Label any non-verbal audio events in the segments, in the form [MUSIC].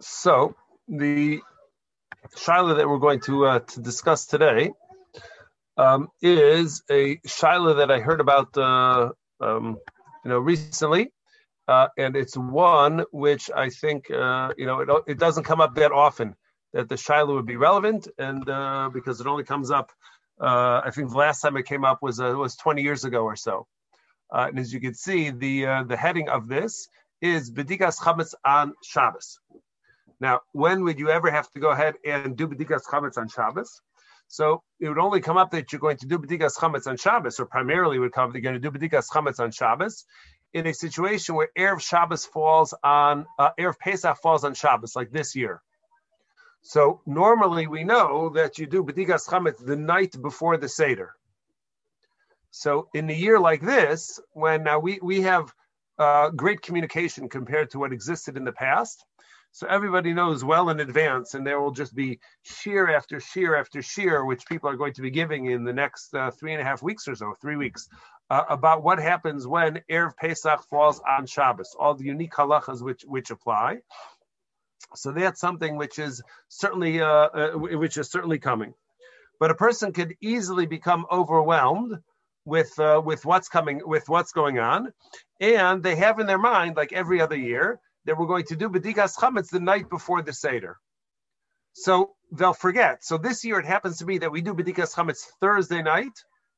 So the shaila that we're going to uh, to discuss today um, is a shaila that I heard about uh, um, you know recently, uh, and it's one which I think uh, you know it, it doesn't come up that often that the shaila would be relevant, and uh, because it only comes up, uh, I think the last time it came up was was 20 years ago or so. and as you can see, the the heading of this is Bedikas Chametz on Shabbos. Now, when would you ever have to go ahead and do B'dikas Chametz on Shabbos? So it would only come up that you're going to do B'dikas Chametz on Shabbos, or primarily would come that you're going to do B'dikas Chametz on Shabbos, in a situation where Erev Shabbos falls on, uh, Erev Pesach falls on Shabbos, like this year. So normally we know that you do B'dikas Chametz the night before the Seder. So in a year like this, when now we, we have uh, great communication compared to what existed in the past, so everybody knows well in advance, and there will just be shiur after shiur after shiur, which people are going to be giving in the next uh, three and a half weeks or so, three weeks, uh, about what happens when Erev Pesach falls on Shabbos, all the unique halachas which, which apply. So that's something which is certainly uh, uh which is certainly coming. But a person could easily become overwhelmed with uh, with what's coming, with what's going on, and they have in their mind, like every other year, that we're going to do B'dikas Chametz the night before the Seder. So they'll forget. So this year it happens to be that we do B'dikas Chametz Thursday night,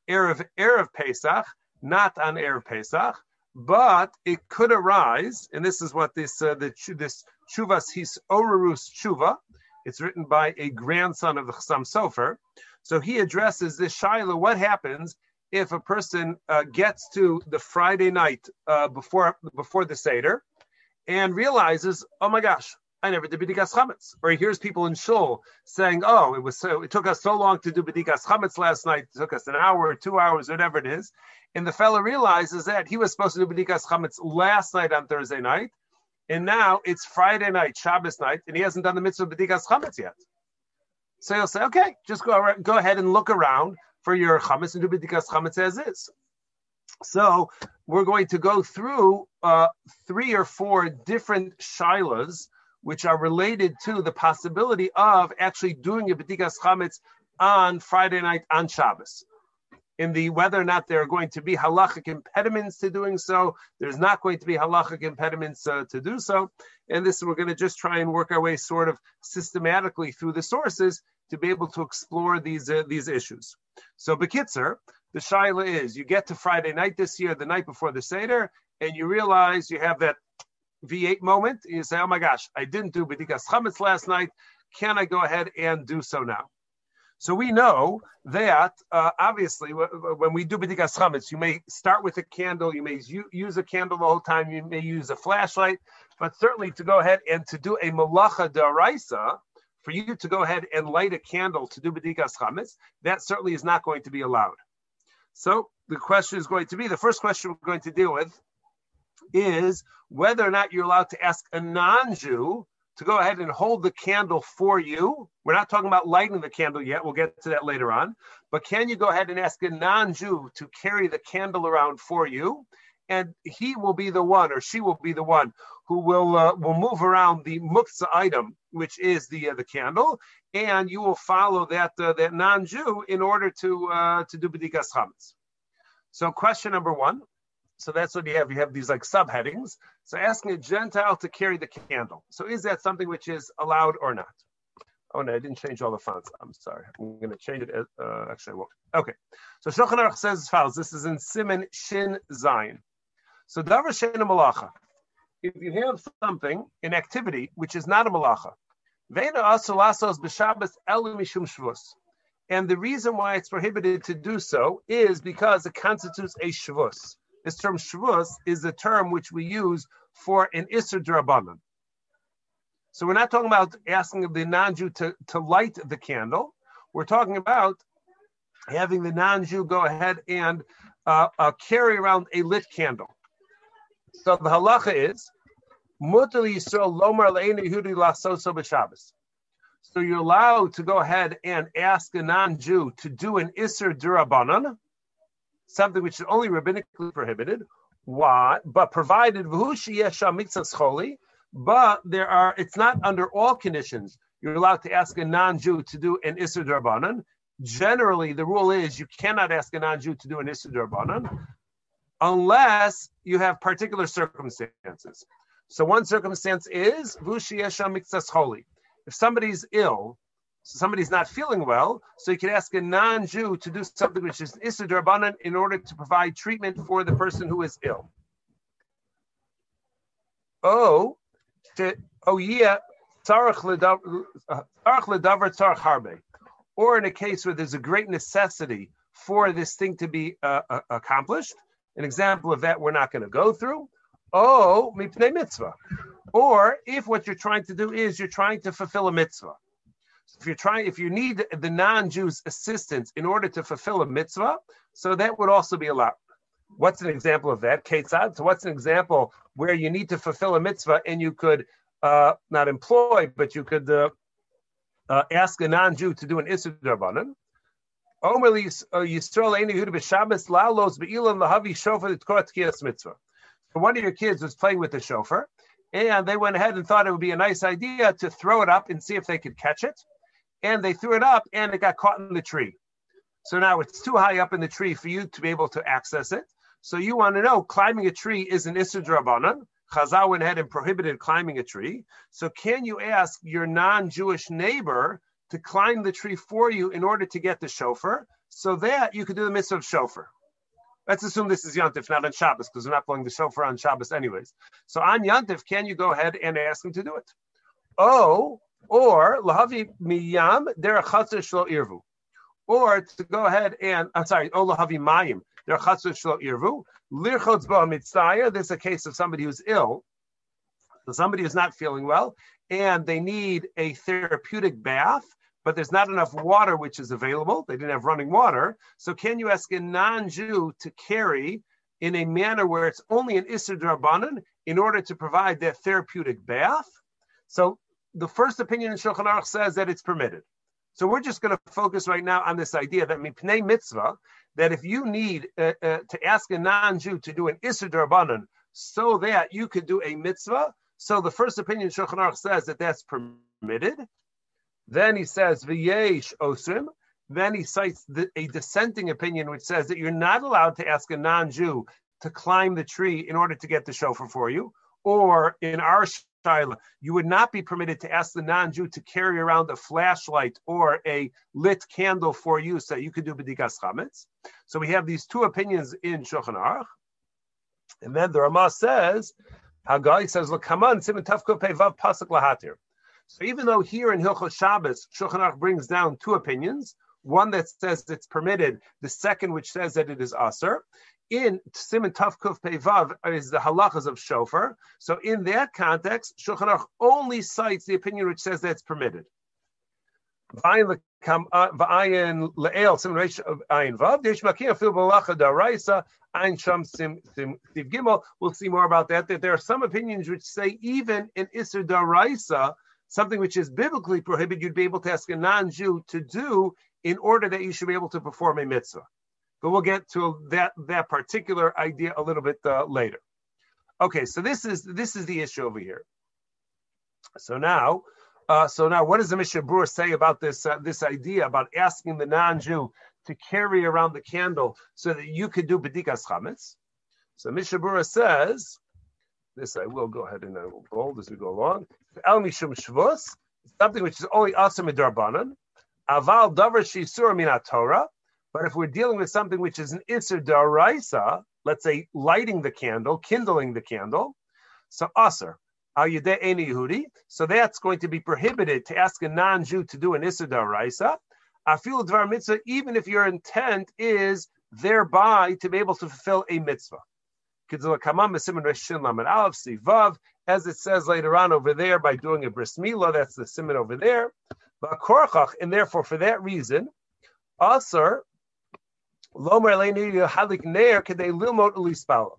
Erev, Erev Pesach, not on Erev Pesach, but it could arise, and this is what this uh, the, this Chuvas His Orurus Chuva, it's written by a grandson of the Chassam Sofer. So he addresses this shaila, what happens if a person uh, gets to the Friday night uh, before before the Seder, and realizes, oh my gosh, I never did B'dikas Chametz. Or he hears people in Shul saying, oh, it was so, it took us so long to do B'dikas Chametz last night. It took us an hour or two hours, whatever it is. And the fellow realizes that he was supposed to do B'dikas Chametz last night on Thursday night. And now it's Friday night, Shabbos night, and he hasn't done the mitzvah B'dikas Chametz yet. So he'll say, okay, just go, go ahead and look around for your Chametz and do B'dikas Chametz as is. So we're going to go through uh, three or four different shilas which are related to the possibility of actually doing a b'dikas chametz on Friday night on Shabbos. In the whether or not there are going to be halachic impediments to doing so, there's not going to be halachic impediments uh, to do so, and this we're going to just try and work our way sort of systematically through the sources to be able to explore these uh, these issues. So, Bekitzer, the shaila is you get to Friday night this year, the night before the Seder, and you realize you have that V8 moment. You say, oh my gosh, I didn't do B'dikas Chametz last night. Can I go ahead and do so now? So we know that uh, obviously when we do B'dikas Chametz, you may start with a candle, you may use a candle the whole time, you may use a flashlight, but certainly to go ahead and to do a malacha daraisa, for you to go ahead and light a candle to do B'dikas Chametz, that certainly is not going to be allowed. So the question is going to be the first question we're going to deal with is whether or not you're allowed to ask a non-Jew to go ahead and hold the candle for you. We're not talking about lighting the candle yet. We'll get to that later on. But can you go ahead and ask a non-Jew to carry the candle around for you? And he will be the one, or she will be the one, who will uh, will move around the muktzah item, which is the uh, the candle, and you will follow that uh, that non-Jew in order to uh, to do b'dikas chametz. So, question number one. So that's what you have. You have these like subheadings. So, asking a Gentile to carry the candle. So, is that something which is allowed or not? Oh no, I didn't change all the fonts. I'm sorry. I'm going to change it. Uh, actually, I won't. Okay. So Shulchan Aruch says as follows. This is in Siman Shin Zion. So Davar Shena Malacha if you have something, an activity, which is not a malacha, and the reason why it's prohibited to do so is because it constitutes a shavus. This term shavus is a term which we use for an isser drabanan. So we're not talking about asking the non-Jew to, to light the candle. We're talking about having the non-Jew go ahead and uh, uh, carry around a lit candle. So the halacha is mutar Yisrael lomar lasoso b'Shabbos. So you're allowed to go ahead and ask a non-Jew to do an iser durabanan, something which is only rabbinically prohibited. Why? But provided choli, but there are. It's not under all conditions you're allowed to ask a non-Jew to do an Isser Darbanan. Generally, the rule is you cannot ask a non-Jew to do an Isser Darbanan unless you have particular circumstances. So one circumstance is Holy. If somebody's ill, so somebody's not feeling well, so you can ask a non-Jew to do something which is Darbanan in order to provide treatment for the person who is ill. Oh, to, oh yeah, or in a case where there's a great necessity for this thing to be uh, uh, accomplished. An example of that we're not going to go through. Oh, mipnei mitzvah. Or if what you're trying to do is you're trying to fulfill a mitzvah. If you're trying, if you need the non-Jews' assistance in order to fulfill a mitzvah, so that would also be allowed. What's an example of that? Ketzad. So what's an example where you need to fulfill a mitzvah and you could uh, not employ, but you could uh, uh, ask a non-Jew to do an Isser Darbanan. Uh. So one of your kids was playing with the shofar, and they went ahead and thought it would be a nice idea to throw it up and see if they could catch it. And they threw it up, and it got caught in the tree. So now it's too high up in the tree for you to be able to access it. So you want to know climbing a tree is an Isser Drabanan. Chazal went ahead and prohibited climbing a tree. So can you ask your non-Jewish neighbor to climb the tree for you in order to get the shofar, so that you could do the mitzvah of shofar? Let's assume this is Yantif, not on Shabbos, because we're not blowing the shofar on Shabbos anyways. So on Yantif, can you go ahead and ask him to do it? Oh, or lahavi miyam derachatzer shlo irvu, or to go ahead and I'm sorry, oh lahavi mayim irvu. is a case of somebody who's ill, so somebody who's not feeling well, and they need a therapeutic bath, but there's not enough water which is available. They didn't have running water. So can you ask a non-Jew to carry in a manner where it's only an Isser Drabanan in order to provide that therapeutic bath? So the first opinion in Shulchan Aruch says that it's permitted. So we're just going to focus right now on this idea that mipnei mitzvah, that if you need uh, uh, to ask a non-Jew to do an Isser Darbanan so that you could do a mitzvah, so the first opinion Shulchan Aruch says that that's permitted. Then he says v'yesh osrim. Then he cites the, a dissenting opinion which says that you're not allowed to ask a non-Jew to climb the tree in order to get the shofar for you. Or in our Shaila, you would not be permitted to ask the non-Jew to carry around a flashlight or a lit candle for you so you could do bedikas chametz. So we have these two opinions in Shulchan Aruch. And then the Ramah says, Hagai says, look, come on, Simon Tafko Pevav Pasuk Lahatir. So even though here in Hilchot Shabbos, Shulchan Aruch brings down two opinions, one that says it's permitted, the second which says that it is aser in Simon Tafkuf Pevav is the halachas of shofar. So in that context, Shulchan Aruch only cites the opinion which says that's permitted. Uh, uh, we'll see more about that. That there are some opinions which say even in Isser Daraisa, something which is biblically prohibited, you'd be able to ask a non-Jew to do in order that you should be able to perform a mitzvah but we'll get to that that particular idea a little bit uh, later. Okay, so this is this is the issue over here. So now, uh, so now, what does the Mishnah Berurah say about this uh, this idea about asking the non-Jew to carry around the candle so that you could do bedikas chametz? So Mishnah Berurah says, this I will go ahead and I will bold as we go along. El mishum shvus, something which is only awesome darbanan. Aval davar shisur minat Torah. But if we're dealing with something which is an Isser Daraisa, let's say lighting the candle, kindling the candle, so Aser, so that's going to be prohibited to ask a non Jew to do an Isser Daraisa. Afil Dvar Mitzvah, even if your intent is thereby to be able to fulfill a mitzvah. As it says later on over there, by doing a bris milah, that's the simon over there. And therefore, for that reason, Aser lomer halik neir kadei lilmot ulispalo.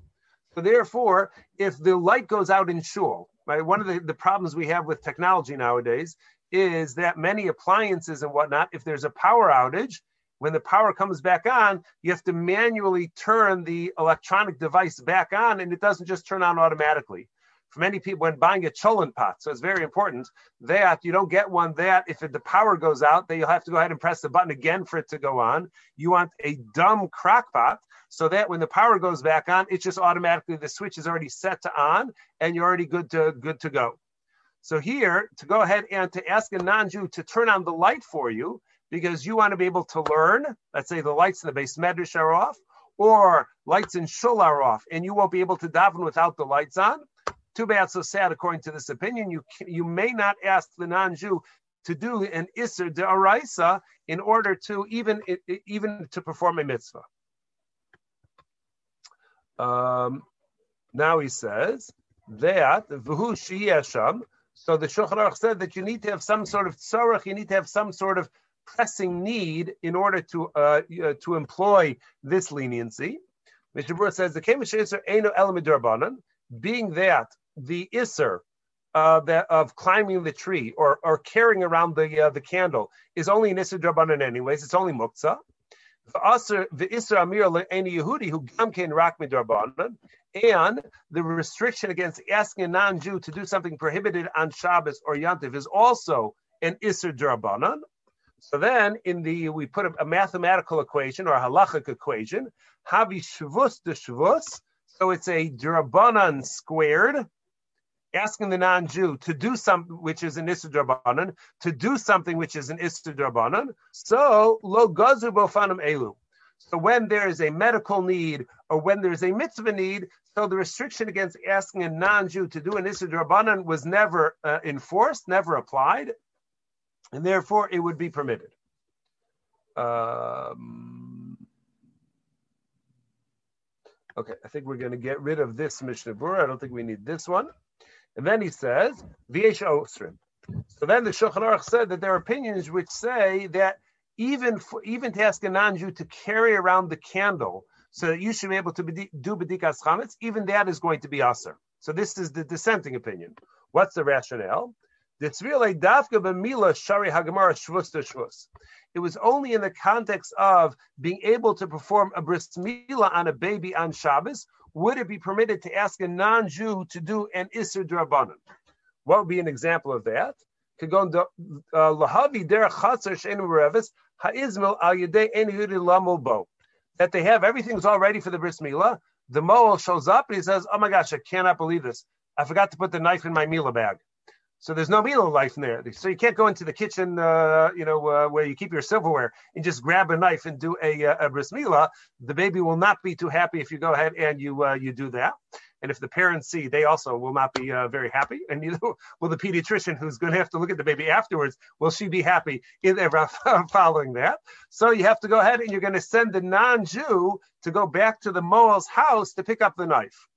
so therefore, if the light goes out in shul, right, one of the, the problems we have with technology nowadays is that many appliances and whatnot, if there's a power outage, when the power comes back on, you have to manually turn the electronic device back on, and it doesn't just turn on automatically. For many people when buying a cholent pot. So it's very important that you don't get one that if the power goes out, that you'll have to go ahead and press the button again for it to go on. You want a dumb crock pot so that when the power goes back on, it's just automatically the switch is already set to on and you're already good to good to go. So here, to go ahead and to ask a non-Jew to turn on the light for you, because you want to be able to learn, let's say the lights in the beis medrash are off, or lights in shul are off, and you won't be able to daven without the lights on. Too bad, so sad. According to this opinion, you you may not ask the non-Jew to do an iser de araisa in order to even even to perform a mitzvah. Um, now he says that v'hu shiyasham. So the Shulchan Aruch said that you need to have some sort of tzorach, you need to have some sort of pressing need in order to uh, uh, to employ this leniency. Mishnah Berurah says the Kemish Isser Eino Elamidur being that the Isser uh, that of climbing the tree or or carrying around the uh, the candle is only an Isser Drabanan anyways. It's only Muktzah. The Isser Amir any Yehudi who gamkein rak midrabanan, and the restriction against asking a non-Jew to do something prohibited on Shabbos or Yantiv is also an Isser Drabanan. So then, in the we put a, a mathematical equation or a halachic equation, havi shvus de shvus. So it's a drabanan squared, asking the non-Jew to do something which is an istudrabanan, to do something which is an istudrabanan. So lo gazu elu. So when there is a medical need or when there is a mitzvah need, so the restriction against asking a non-Jew to do an istudrabanan was never uh, enforced, never applied and therefore it would be permitted. Um, okay, I think we're going to get rid of this Mishnah Berurah. I don't think we need this one. And then he says, V'yesh osrim. So then the Shulchan Aruch said that there are opinions which say that even for, even to ask a non-Jew to carry around the candle so that you should be able to be, do bedikas chametz, even that is going to be aser. So this is the dissenting opinion. What's the rationale? It was only in the context of being able to perform a bris milah on a baby on Shabbos would it be permitted to ask a non-Jew to do an isser drabanan. What would be an example of that? Uh, that they have everything's all ready for the bris milah. The moel shows up and he says, "Oh my gosh, I cannot believe this! I forgot to put the knife in my milah bag." So there's no meal life in there. So you can't go into the kitchen, uh, you know, uh, where you keep your silverware and just grab a knife and do a, uh, a bris milah. The baby will not be too happy if you go ahead and you uh, you do that. And if the parents see, they also will not be uh, very happy. And neither [LAUGHS] will the pediatrician who's going to have to look at the baby afterwards. Will she be happy in [LAUGHS] following that? So you have to go ahead and you're going to send the non-Jew to go back to the Moel's house to pick up the knife.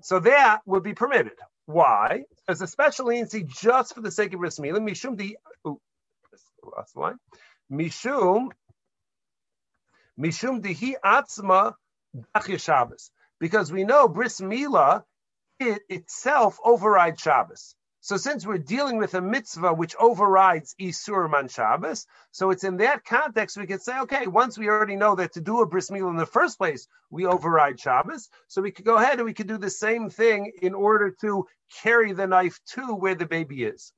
So that would be permitted. Why? As a special leniency just for the sake of bris milah. Mishum the last line. Mishum Mishum dihi atzma Shabbos. Because we know bris milah it itself overrides Shabbos. So since we're dealing with a mitzvah which overrides Isur Man Shabbos, so it's in that context we could say, okay, once we already know that to do a bris milah in the first place, we override Shabbos, so we could go ahead and we could do the same thing in order to carry the knife to where the baby is.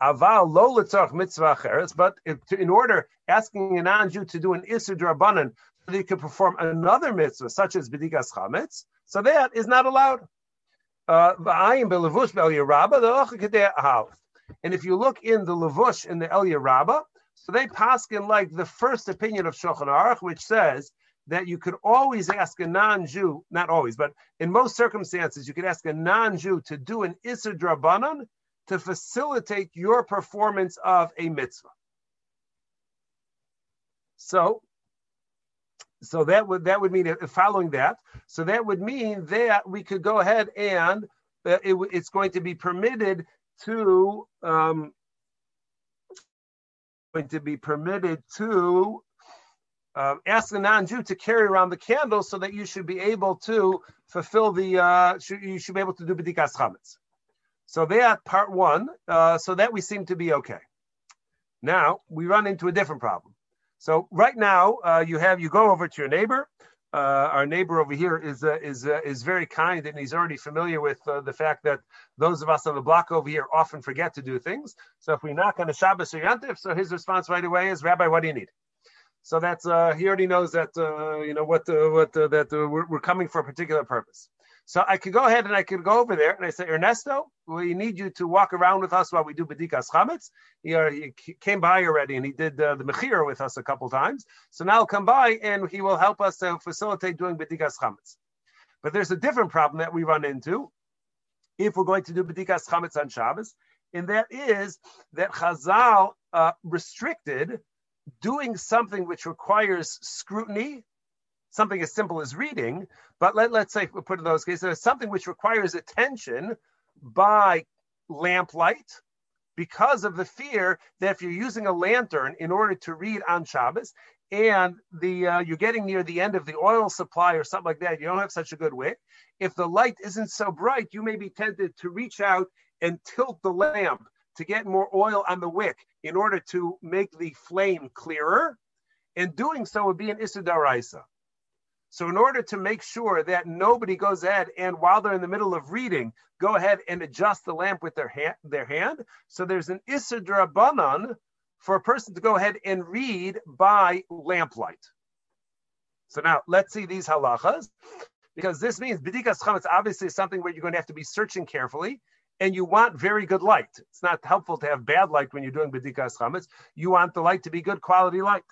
Aval lo mitzvah cheres, but in order asking a non-Jew to do an Isur Drabanan so that he could perform another mitzvah, such as B'dikas Chametz, so that is not allowed. And if you look in the Levush in the El Yerabba, so they paskin like the first opinion of Shulchan Aruch, which says that you could always ask a non-Jew, not always, but in most circumstances, you could ask a non-Jew to do an Isser Drabanan to facilitate your performance of a mitzvah. So so that would that would mean following that. So that would mean that we could go ahead and uh, it, it's going to be permitted to um, going to be permitted to uh, ask a non-Jew to carry around the candle so that you should be able to fulfill the uh, should, you should be able to do bedikas chametz. So that part one. Uh, so that we seem to be okay. Now we run into a different problem. So right now, uh, you have you go over to your neighbor, uh, our neighbor over here is uh, is uh, is very kind, and he's already familiar with uh, the fact that those of us on the block over here often forget to do things. So if we knock on a Shabbos or Yantif, so his response right away is, "Rabbi, what do you need?" So that's uh, he already knows that you know what what that we're, we're coming for a particular purpose. So I could go ahead and I could go over there and I say, Ernesto, we need you to walk around with us while we do Bedikas Chametz. He, uh, he came by already and he did uh, the Mechir with us a couple times. So now come by and he will help us to facilitate doing Bedikas Chametz. But there's a different problem that we run into if we're going to do Bedikas Chametz on Shabbos, and that is that Chazal uh, restricted doing something which requires scrutiny something as simple as reading, but let, let's say, we put in those cases, something which requires attention by lamplight because of the fear that if you're using a lantern in order to read on Shabbos and the uh, you're getting near the end of the oil supply or something like that, you don't have such a good wick. If the light isn't so bright, you may be tempted to reach out and tilt the lamp to get more oil on the wick in order to make the flame clearer. And doing so would be an Issa. So in order to make sure that nobody goes ahead and while they're in the middle of reading, go ahead and adjust the lamp with their hand, their hand. So there's an Issa Drabanan for a person to go ahead and read by lamplight. So now let's see these halachas, because this means bidikas chametz obviously is something where you're going to have to be searching carefully, and you want very good light. It's not helpful to have bad light when you're doing bidikas chametz. You want the light to be good quality light.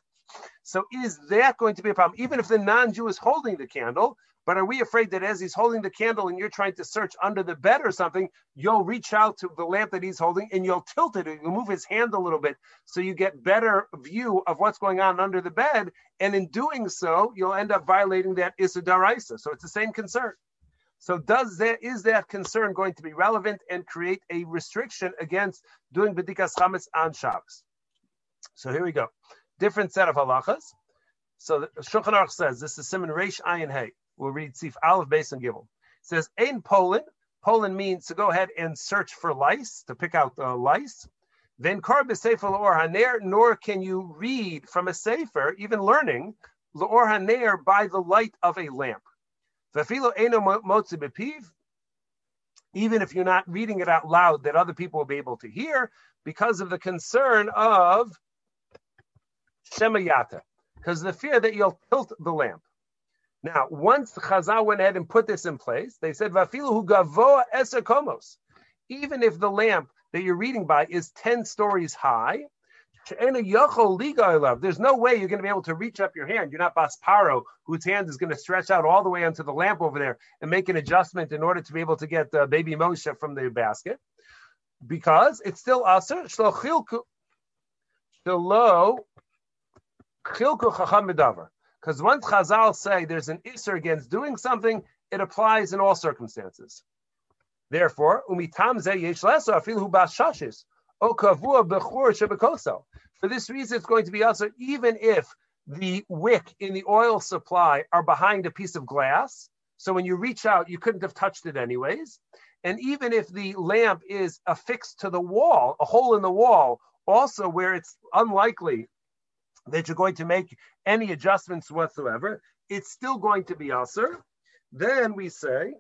So is that going to be a problem? Even if the non-Jew is holding the candle, but are we afraid that as he's holding the candle and you're trying to search under the bed or something, you'll reach out to the lamp that he's holding and you'll tilt it, and you'll move his hand a little bit so you get better view of what's going on under the bed. And in doing so, you'll end up violating that Issa Daraisa. So it's the same concern. So does that is that concern going to be relevant and create a restriction against doing Bedikas Chametz on Shabbos? So here we go different set of halachas. So Shulchan Aruch says this is Simon Reish Ayin Hey. We'll read Sif Aleph Beis and Gimel. It says in Poland. Poland means to go ahead and search for lice to pick out the lice. Then kar b'sefer or haner, nor can you read from a sefer, even learning or haner by the light of a lamp. V'afilo eno motzi b'piv, even if you're not reading it out loud that other people will be able to hear, because of the concern of Shemayata, because the fear that you'll tilt the lamp. Now, once Chazal went ahead and put this in place, they said, Vafilu hu gavoa eser komos. Even if the lamp that you're reading by is 10 stories high, there's no way you're going to be able to reach up your hand. You're not Bas Paroh, whose hand is going to stretch out all the way onto the lamp over there and make an adjustment in order to be able to get uh, baby Moshe from the basket. Because it's still aser, because once Chazal say there's an isser against doing something, it applies in all circumstances. Therefore, o. For this reason, it's going to be also even if the wick in the oil supply are behind a piece of glass. So when you reach out, you couldn't have touched it anyways. And even if the lamp is affixed to the wall, a hole in the wall, also where it's unlikely that you're going to make any adjustments whatsoever, it's still going to be usher. Then we say,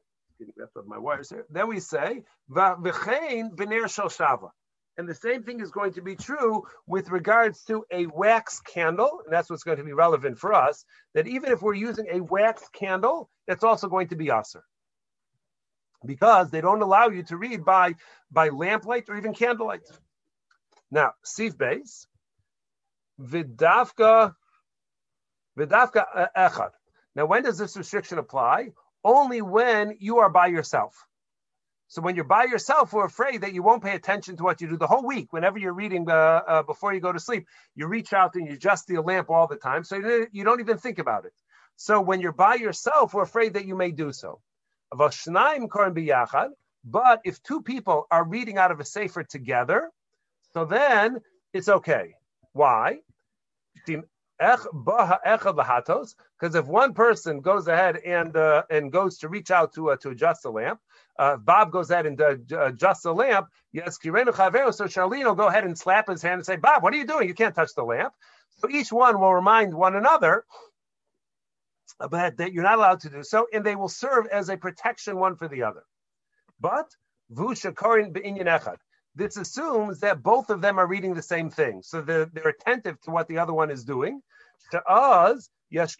my wires here. Then we say. And the same thing is going to be true with regards to a wax candle, and that's what's going to be relevant for us. That even if we're using a wax candle, it's also going to be usher, because they don't allow you to read by by lamplight or even candlelight. Now, Sif Beis, Vidavka, vidavka echad. Now, when does this restriction apply? Only when you are by yourself. So when you're by yourself, we're afraid that you won't pay attention to what you do the whole week. Whenever you're reading uh, uh, before you go to sleep, you reach out and you adjust the lamp all the time, so you don't even think about it. So when you're by yourself, we're afraid that you may do so. But if two people are reading out of a sefer together, so then it's okay. Why? Because if one person goes ahead and uh, and goes to reach out to uh, to adjust the lamp, uh, Bob goes ahead and uh, adjusts the lamp. Yes, so Charlene will go ahead and slap his hand and say, "Bob, what are you doing? You can't touch the lamp." So each one will remind one another that you're not allowed to do so, and they will serve as a protection one for the other. But vusha korin be'inyan echad. This assumes that both of them are reading the same thing, so they're, they're attentive to what the other one is doing. To us, because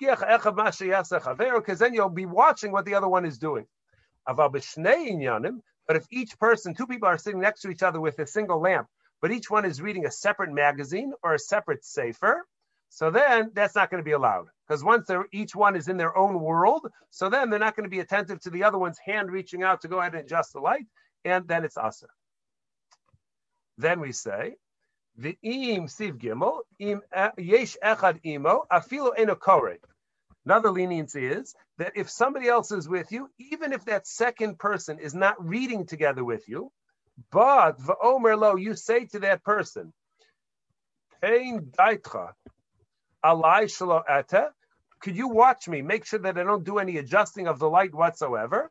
then you'll be watching what the other one is doing. But if each person, two people are sitting next to each other with a single lamp, but each one is reading a separate magazine or a separate sefer, so then that's not going to be allowed because once each one is in their own world, so then they're not going to be attentive to the other one's hand reaching out to go ahead and adjust the light, and then it's asa. Then we say, the im siv gimel im yesh echad imo afilo enokore. Another leniency is that if somebody else is with you, even if that second person is not reading together with you, but va'omer lo, you say to that person, Pain daitra, alai shalo ete, could you watch me? Make sure that I don't do any adjusting of the light whatsoever.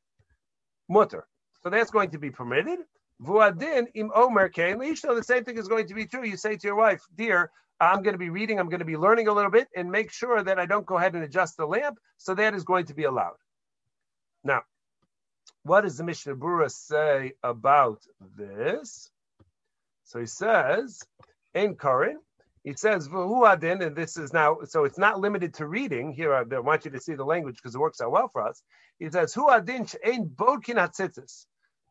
Mutter. So that's going to be permitted. Vuadin im omer kein The same thing is going to be true. You say to your wife, dear, I'm going to be reading, I'm going to be learning a little bit, and make sure that I don't go ahead and adjust the lamp. So that is going to be allowed. Now, what does the Mishnah Berurah say about this? So he says, in Korin, he says, adin, and this is now, so it's not limited to reading. Here, I want you to see the language because it works out well for us. He says, adin she'ein bodkin hatzitzis.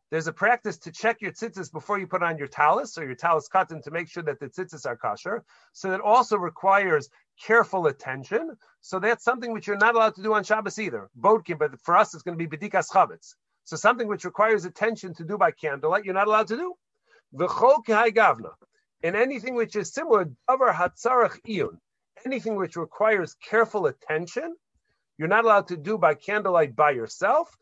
There's a practice to check your tzitzis before you put on your talus or your talus katan to make sure that the tzitzis are kosher. So that also requires careful attention. So that's something which you're not allowed to do on Shabbos either. Bodkin, but for us, it's going to be bedikas chametz. So something which requires attention to do by candlelight, you're not allowed to do. V'chol gavna and anything which is similar, davar hatzarach iyun, anything which requires careful attention, you're not allowed to do by candlelight by yourself.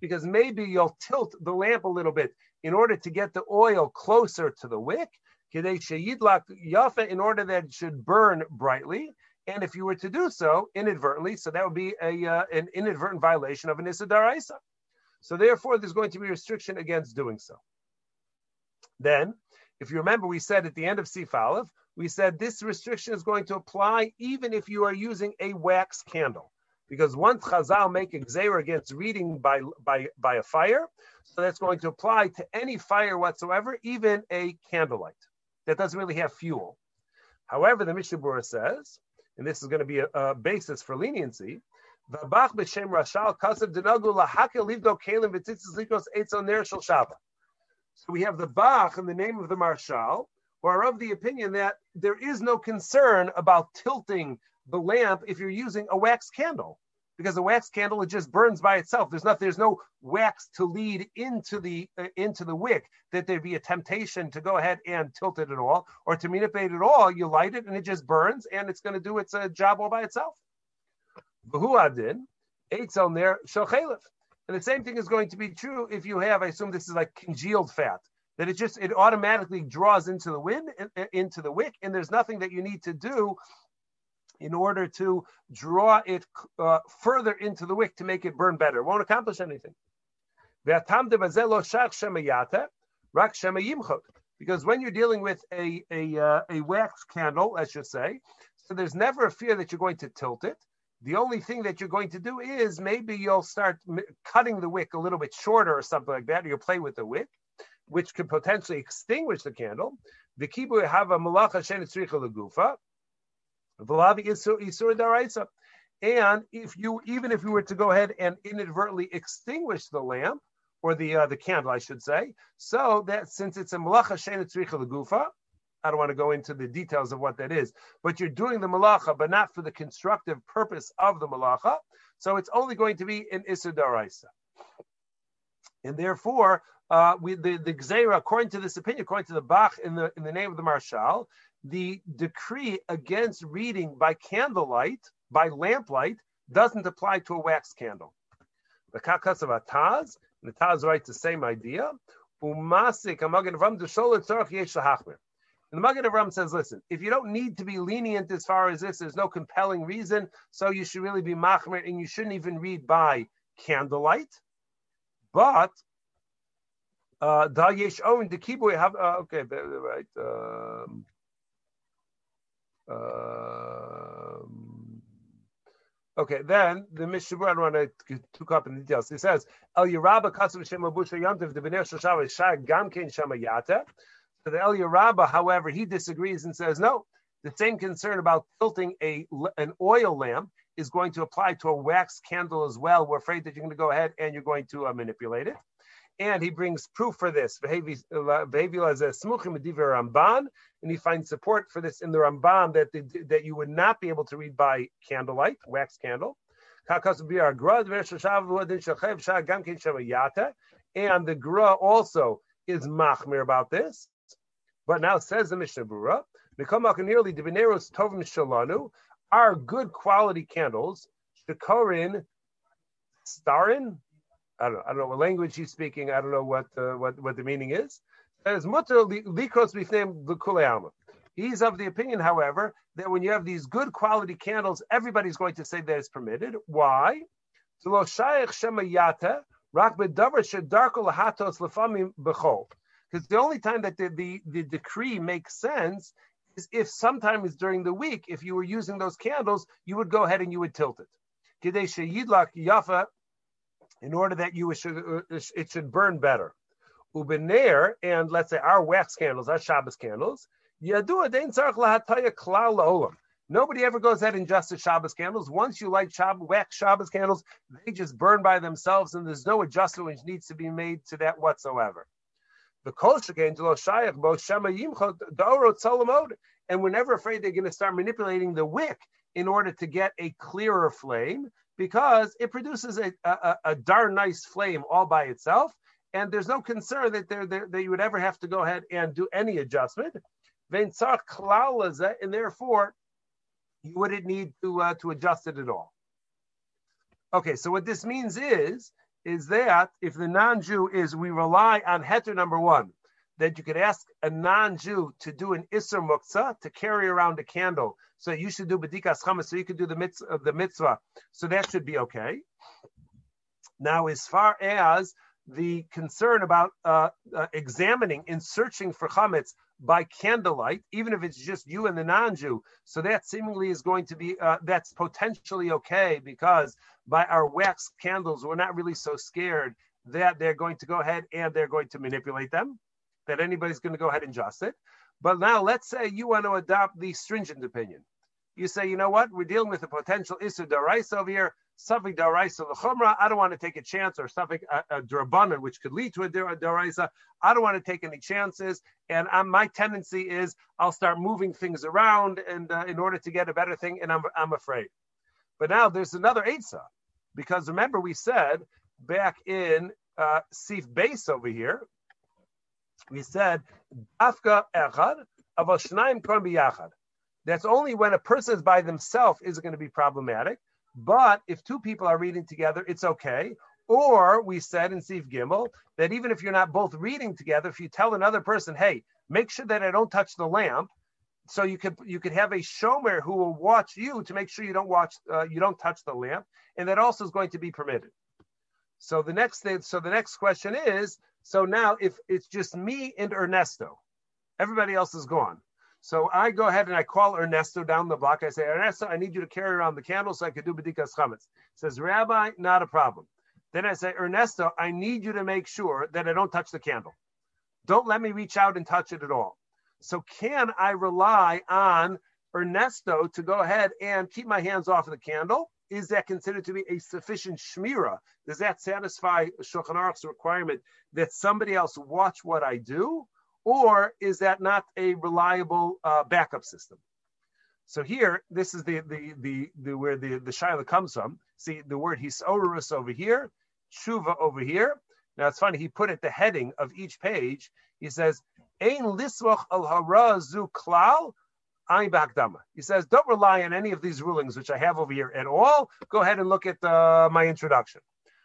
Because maybe you'll tilt the lamp a little bit in order to get the oil closer to the wick, in order that it should burn brightly. And if you were to do so inadvertently, so that would be a, uh, an inadvertent violation of an Issa So therefore, there's going to be restriction against doing so. Then, if you remember, we said at the end of Sif we said this restriction is going to apply even if you are using a wax candle. Because once Chazal make a gzeir against reading by, by, by a fire, so that's going to apply to any fire whatsoever, even a candlelight that doesn't really have fuel. However, the Mishnah Berurah says, and this is going to be a, a basis for leniency. So we have the Bach in the name of the Maharshal, who are of the opinion that there is no concern about tilting the lamp if you're using a wax candle, because a wax candle it just burns by itself. There's not there's no wax to lead into the uh, into the wick that there'd be a temptation to go ahead and tilt it at all or to manipulate it all. You light it and it just burns and it's going to do its uh, job all by itself. V'hu eitz on there and the same thing is going to be true if you have, I assume this is like congealed fat, that it just, it automatically draws into the wind, into the wick, and there's nothing that you need to do in order to draw it uh, further into the wick to make it burn better. It won't accomplish anything. Because when you're dealing with a, a, uh, a wax candle, let's just say, so there's never a fear that you're going to tilt it. The only thing that you're going to do is maybe you'll start cutting the wick a little bit shorter or something like that, or you'll play with the wick, which could potentially extinguish the candle. The kibu have a malacha shen legufa. And if you, even if you were to go ahead and inadvertently extinguish the lamp or the uh, the candle, I should say, so that since it's a malacha shen legufa, I don't want to go into the details of what that is, but you're doing the malacha, but not for the constructive purpose of the malacha. So it's only going to be an Issa Daraisa. And therefore, uh, we, the, the Gzeira, according to this opinion, according to the Bach in the, in the name of the Maharshal, the decree against reading by candlelight, by lamplight, doesn't apply to a wax candle. The Kakas of Ataz, the Taz writes the same idea. Umasik, and the Magen Avram says, listen, if you don't need to be lenient as far as this, there's no compelling reason, so you should really be machmer, and you shouldn't even read by candlelight. But have uh, okay right. Um, uh, Okay, then the Mishnah, I don't want to took up in the details. It says, El Yerabba Kasim Shem Abusha Yantiv, the B'ner Shoshav Shah Gamkein Shamayata. So the El Yerabba, however, he disagrees and says, no, the same concern about tilting a an oil lamp is going to apply to a wax candle as well. We're afraid that you're going to go ahead and you're going to uh, manipulate it. And he brings proof for this. And he finds support for this in the Ramban that the, that you would not be able to read by candlelight, wax candle. And the Gra also is machmir about this. But now says the Mishnah Brura, are good quality candles. Shikorin, starin, I don't know. I don't know what language he's speaking. I don't know what uh, what what the meaning is. As mutter likros b'fneim l'kulei He's of the opinion, however, that when you have these good quality candles, everybody's going to say that it's permitted. Why? Because the only time that the, the, the decree makes sense is if sometimes during the week, if you were using those candles, you would go ahead and you would tilt it in order that you should uh, it should burn better. Ubener and let's say our wax candles, our Shabbos candles, Nobody ever goes ahead and adjusts Shabbos candles. Once you light Shabbos, wax Shabbos candles, they just burn by themselves, and there's no adjustment which needs to be made to that whatsoever. The and we're never afraid they're going to start manipulating the wick in order to get a clearer flame because it produces a, a, a darn nice flame all by itself. And there's no concern that, there, that you would ever have to go ahead and do any adjustment. And therefore, you wouldn't need to, uh, to adjust it at all. Okay, so what this means is, is that if the non-Jew is, we rely on heter number one, that you could ask a non-Jew to do an Isser Muktzah, to carry around a candle. So you should do Bedikas Chamas, so you could do the mitzvah, the mitzvah. So that should be okay. Now, as far as the concern about uh, uh, examining and searching for chametz by candlelight, even if it's just you and the non-Jew, so that seemingly is going to be uh, that's potentially okay because by our wax candles, we're not really so scared that they're going to go ahead and they're going to manipulate them that anybody's going to go ahead and adjust it. But now let's say you want to adopt the stringent opinion. You say, you know what, we're dealing with a potential issue daraisa over here, suffix daraisa l'chumra. I don't want to take a chance, or suffix a, a which could lead to a daraisa. I don't want to take any chances, and I'm, my tendency is I'll start moving things around, and uh, in order to get a better thing, and I'm I'm afraid. But now there's another eitzah, because remember we said back in uh, Sif Beis over here, we said dafka echad biyachad. That's only when a person is by themselves is going to be problematic. But if two people are reading together, it's okay. Or we said in Sif Gimel that even if you're not both reading together, if you tell another person, "Hey, make sure that I don't touch the lamp," so you could you could have a shomer who will watch you to make sure you don't watch uh, you don't touch the lamp, and that also is going to be permitted. So the next thing, so the next question is, so now if it's just me and Ernesto, everybody else is gone. So I go ahead and I call Ernesto down the block. I say, Ernesto, I need you to carry around the candle so I could do Badikas Chametz. Says, Rabbi, not a problem. Then I say, Ernesto, I need you to make sure that I don't touch the candle. Don't let me reach out and touch it at all. So can I rely on Ernesto to go ahead and keep my hands off of the candle? Is that considered to be a sufficient shmira? Does that satisfy Shulchan Aruch's requirement that somebody else watch what I do? Or is that not a reliable uh, backup system? So here, this is the the the, the where the the shaila comes from. See the word hisorus over here, shuva over here. Now it's funny. He put at the heading of each page. He says, "Ein liswach al harazu klal he says, don't rely on any of these rulings, which I have over here at all. Go ahead and look at uh, my introduction.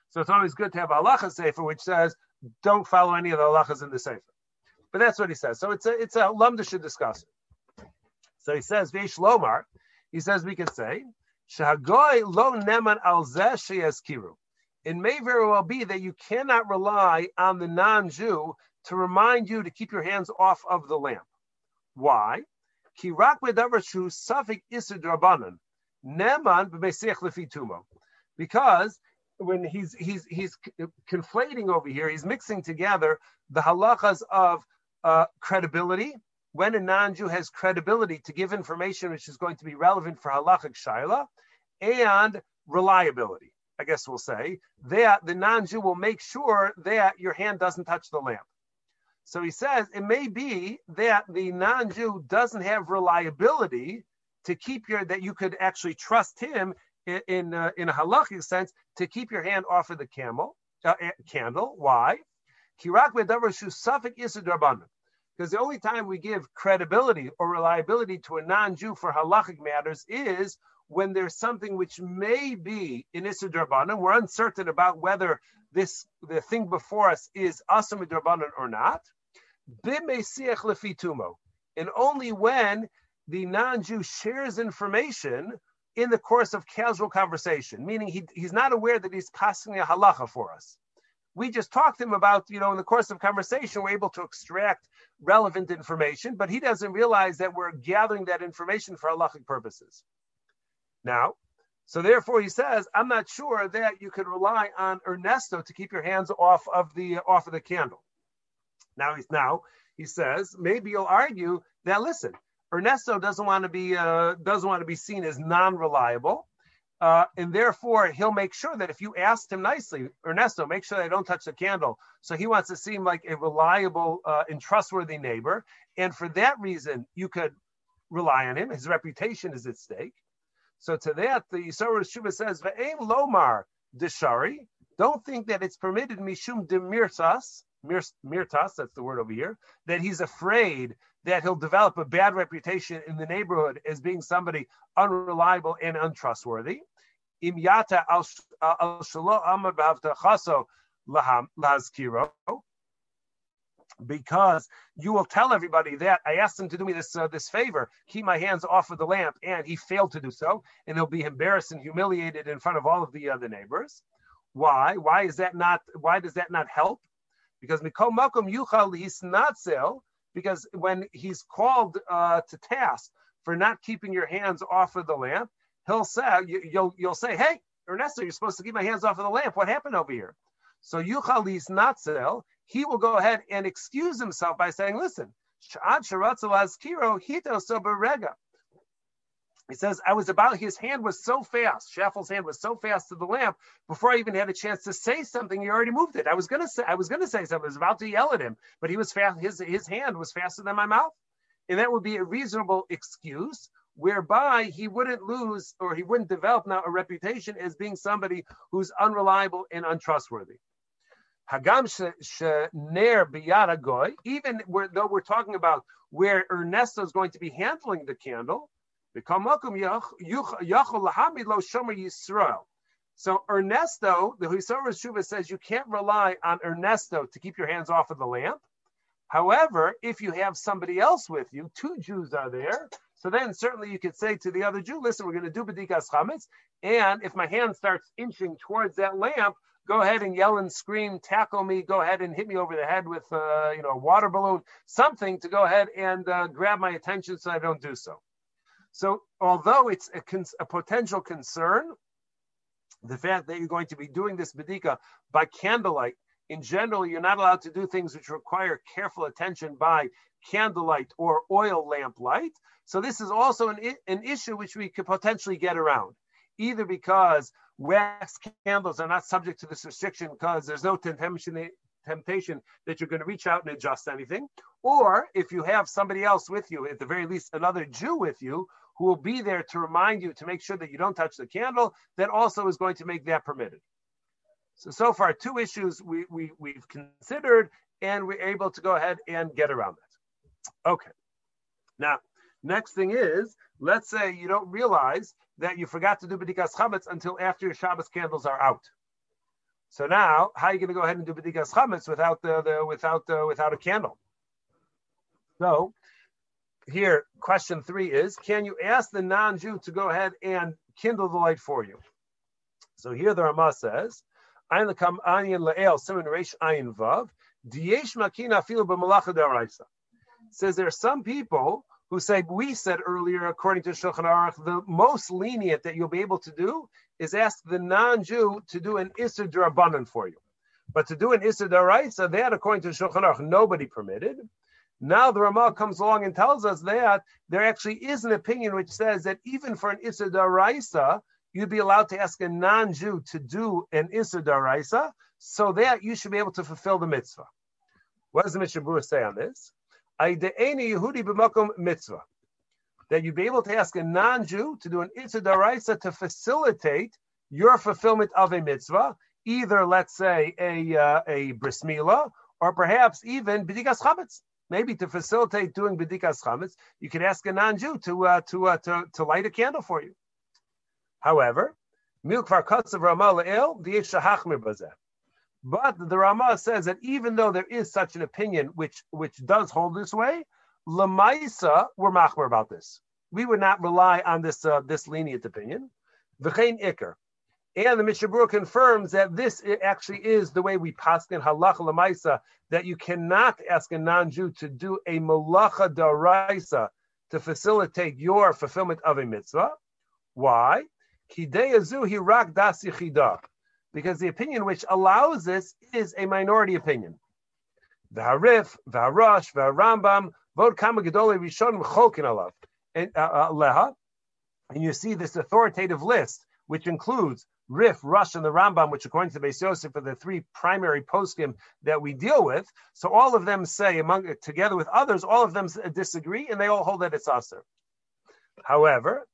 So it's always good to have a halacha sefer, which says, don't follow any of the halachas in the sefer. But that's what he says. So it's a, it's a lumda should discuss it. So he says, Veish Lomar, he says we can say, Shahagoy lo neman al kiru. It may very well be that you cannot rely on the non-Jew to remind you to keep your hands off of the lamp. Why? Ki rak shu safik isur. Neman b'meseach lefitumo, because when he's he's he's conflating over here, he's mixing together the halachas of uh, credibility. When a non-Jew has credibility to give information which is going to be relevant for halachic shaila, and reliability. I guess we'll say that the non-Jew will make sure that your hand doesn't touch the lamp. So he says it may be that the non-Jew doesn't have reliability to keep your that you could actually trust him in in, uh, in a halachic sense to keep your hand off of the camel uh, eh, candle. Why? Because the only time we give credibility or reliability to a non-Jew for halachic matters is when there's something which may be in Issa Drabanan, we're uncertain about whether this the thing before us is Drabanan or not. And only when the non-Jew shares information in the course of casual conversation, meaning he, he's not aware that he's passing a halacha for us. We just talked to him about, you know, in the course of conversation, we're able to extract relevant information, but he doesn't realize that we're gathering that information for halachic purposes. Now, so therefore he says, I'm not sure that you could rely on Ernesto to keep your hands off of the off of the candle. Now he's now he says, maybe you'll argue that listen, Ernesto doesn't want to be uh, doesn't want to be seen as non-reliable, uh, and therefore he'll make sure that if you asked him nicely, Ernesto, make sure I don't touch the candle. So he wants to seem like a reliable uh, and trustworthy neighbor, and for that reason, you could rely on him. His reputation is at stake. So to that, the Yisrael Shuba says, "Ve'em lomar deshari." Don't think that it's permitted mishum demirtas, mirtas, that's the word over here, that he's afraid that he'll develop a bad reputation in the neighborhood as being somebody unreliable and untrustworthy. Because you will tell everybody that I asked him to do me this uh, this favor, keep my hands off of the lamp, and he failed to do so, and he'll be embarrassed and humiliated in front of all of the other neighbors. Why? Why is that not? Why does that not help? Because mikol makom yuchal hisnatzel because when he's called uh, to task for not keeping your hands off of the lamp, he'll say, you, will you'll say, hey, Ernesto, you're supposed to keep my hands off of the lamp. What happened over here? So Yuchalis Natzel, he will go ahead and excuse himself by saying, listen, Sha'ad Sharatzel Azkiro Hito Soberega. He says, I was about, his hand was so fast, Shaffel's hand was so fast to the lamp, before I even had a chance to say something, he already moved it. I was gonna say, I was gonna say something, I was about to yell at him, but he was fast, his, his hand was faster than my mouth. And that would be a reasonable excuse whereby he wouldn't lose or he wouldn't develop now a reputation as being somebody who's unreliable and untrustworthy. Hagam shener biyada even where, though we're talking about where Ernesto is going to be handling the candle, so Ernesto, the Hussar Shuva says you can't rely on Ernesto to keep your hands off of the lamp. However, if you have somebody else with you, two Jews are there, so then certainly you could say to the other Jew, listen, we're going to do B'dikas Chametz, and if my hand starts inching towards that lamp, go ahead and yell and scream, tackle me, go ahead and hit me over the head with uh, you know a water balloon, something to go ahead and uh, grab my attention so I don't do so. So although it's a, a, potential concern, the fact that you're going to be doing this bedika by candlelight, in general, you're not allowed to do things which require careful attention by candlelight or oil lamp light. So this is also an, an issue which we could potentially get around, either because wax candles are not subject to this restriction because there's no temptation temptation that you're going to reach out and adjust anything. Or if you have somebody else with you, at the very least another Jew with you, who will be there to remind you to make sure that you don't touch the candle, that also is going to make that permitted. So, so far, two issues we, we, we've considered, and we're able to go ahead and get around that. Okay. Now, next thing is, let's say you don't realize that you forgot to do B'dikas Chametz until after your Shabbos candles are out. So now, how are you going to go ahead and do B'dikas Chametz without the, the without the, without a candle? So here, question three is, can you ask the non-Jew to go ahead and kindle the light for you? So here the Rama says, Ein lekam anyan le'el simen reish ayin vav, diyesh makina afilu b'malacha daraisa. Says there are some people who say we said earlier, according to Shulchan Aruch, the most lenient that you'll be able to do is ask the non-Jew to do an Isser Durabanan for you. But to do an Isser Daraisa, that according to Shulchan Aruch, nobody permitted. Now the Ramah comes along and tells us that there actually is an opinion which says that even for an Isser Daraisa, you'd be allowed to ask a non-Jew to do an Isser Daraisa, so that you should be able to fulfill the mitzvah. What does the Mishnah say on this? Mitzvah. That you'd be able to ask a non-Jew to do an Isser Daraisa to facilitate your fulfillment of a mitzvah, either let's say a uh, a bris milah, or perhaps even b'dikas chametz maybe to facilitate doing bedikas chametz, you could ask a non-Jew to uh, to, uh, to to light a candle for you. However, milkvar of Ramah le'el shahachmir bazeh. But the Ramah says that even though there is such an opinion which which does hold this way, lemaisa we're machmer about this. We would not rely on this uh, this lenient opinion. V'chein ikar. And the Mishnah Berurah confirms that this actually is the way we paskin halacha lemaisa that you cannot ask a non-Jew to do a malacha daraisa to facilitate your fulfillment of a mitzvah. Why? Because the opinion which allows this is a minority opinion. The Harif, the Harash, the Rambam, Vod Kama Gedoli Rishonim Cholkin Alav. And uh, uh, and you see this authoritative list, which includes Rif, Rosh, and the Rambam, which according to Beis Yosef are the three primary poskim that we deal with. So all of them say, among together with others, all of them disagree, and they all hold that it's aser. However,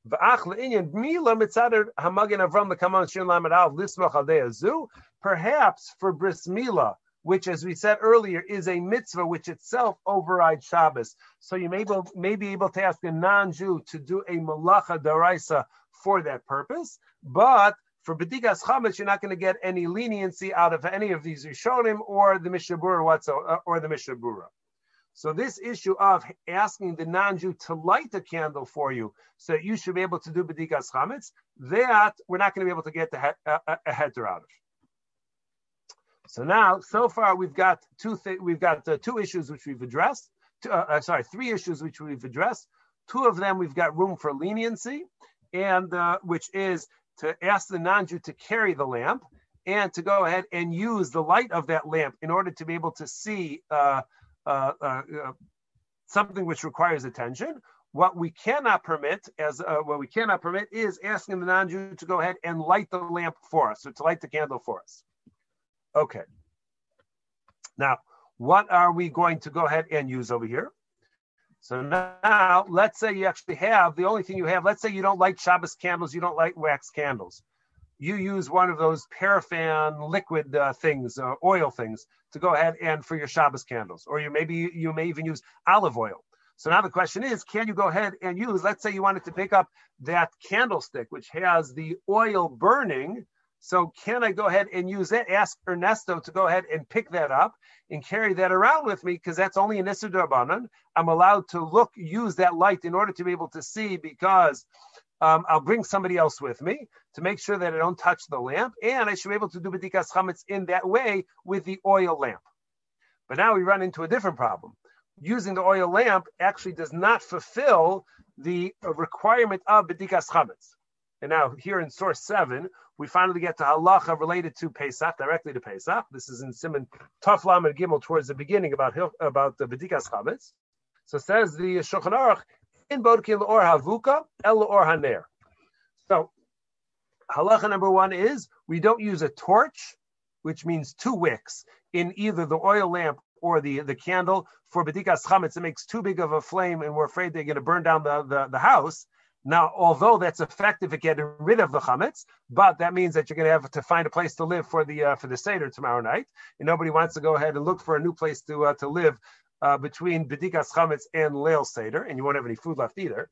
perhaps for bris milah, which, as we said earlier, is a mitzvah which itself overrides Shabbos. So you may, be, may be able to ask a non-Jew to do a malacha daraisa for that purpose, but for Bedikas Chametz, you're not going to get any leniency out of any of these Rishonim or the Mishnah Berurah uh, or the Mishnah Berurah. So this issue of asking the non-Jew to light a candle for you, so that you should be able to do Bedikas Chametz, that we're not going to be able to get the head, uh, uh a header out of. So now, so far, we've got two th- we've got uh, two issues which we've addressed. Two, uh, sorry, three issues which we've addressed. Two of them we've got room for leniency, and uh, which is to ask the non-Jew to carry the lamp and to go ahead and use the light of that lamp in order to be able to see uh, uh, uh, uh something which requires attention. What we cannot permit, as uh, what we cannot permit, is asking the non-Jew to go ahead and light the lamp for us, or to light the candle for us. Okay. Now, what are we going to go ahead and use over here? So now, let's say you actually have the only thing you have. Let's say you don't like Shabbos candles, you don't like wax candles. You use one of those paraffin liquid uh, things, uh, oil things, to go ahead and for your Shabbos candles, or you maybe you may even use olive oil. So now the question is, can you go ahead and use? Let's say you wanted to pick up that candlestick which has the oil burning so can I go ahead and use that? Ask Ernesto to go ahead and pick that up and carry that around with me because that's only an Darbanan. I'm allowed to look, use that light in order to be able to see because um, I'll bring somebody else with me to make sure that I don't touch the lamp. And I should be able to do B'dikas Chametz in that way with the oil lamp. But now we run into a different problem. Using the oil lamp actually does not fulfill the requirement of B'dikas Chametz. And now here in source seven, we finally get to halacha related to Pesach, directly to Pesach. This is in Simon Taf and Gimel towards the beginning about about the Bedikas Chametz. So says the Shulchan Aruch in Bodkin or Havuka El or Haner. So halacha number one is we don't use a torch, which means two wicks in either the oil lamp or the, the candle for Bedikas Chametz. It makes too big of a flame, and we're afraid they're going to burn down the, the, the house. Now, although that's effective at getting rid of the chametz, but that means that you're going to have to find a place to live for the uh, for the seder tomorrow night, and nobody wants to go ahead and look for a new place to uh, to live uh, between bedikas chametz and leil seder, and you won't have any food left either.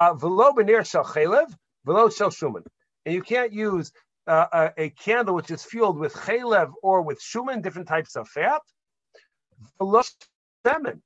Uh, velo benir shel chelev, velo shel shuman, and you can't use uh, a, a, candle which is fueled with chelev or with shuman, different types of fat. Velo semen,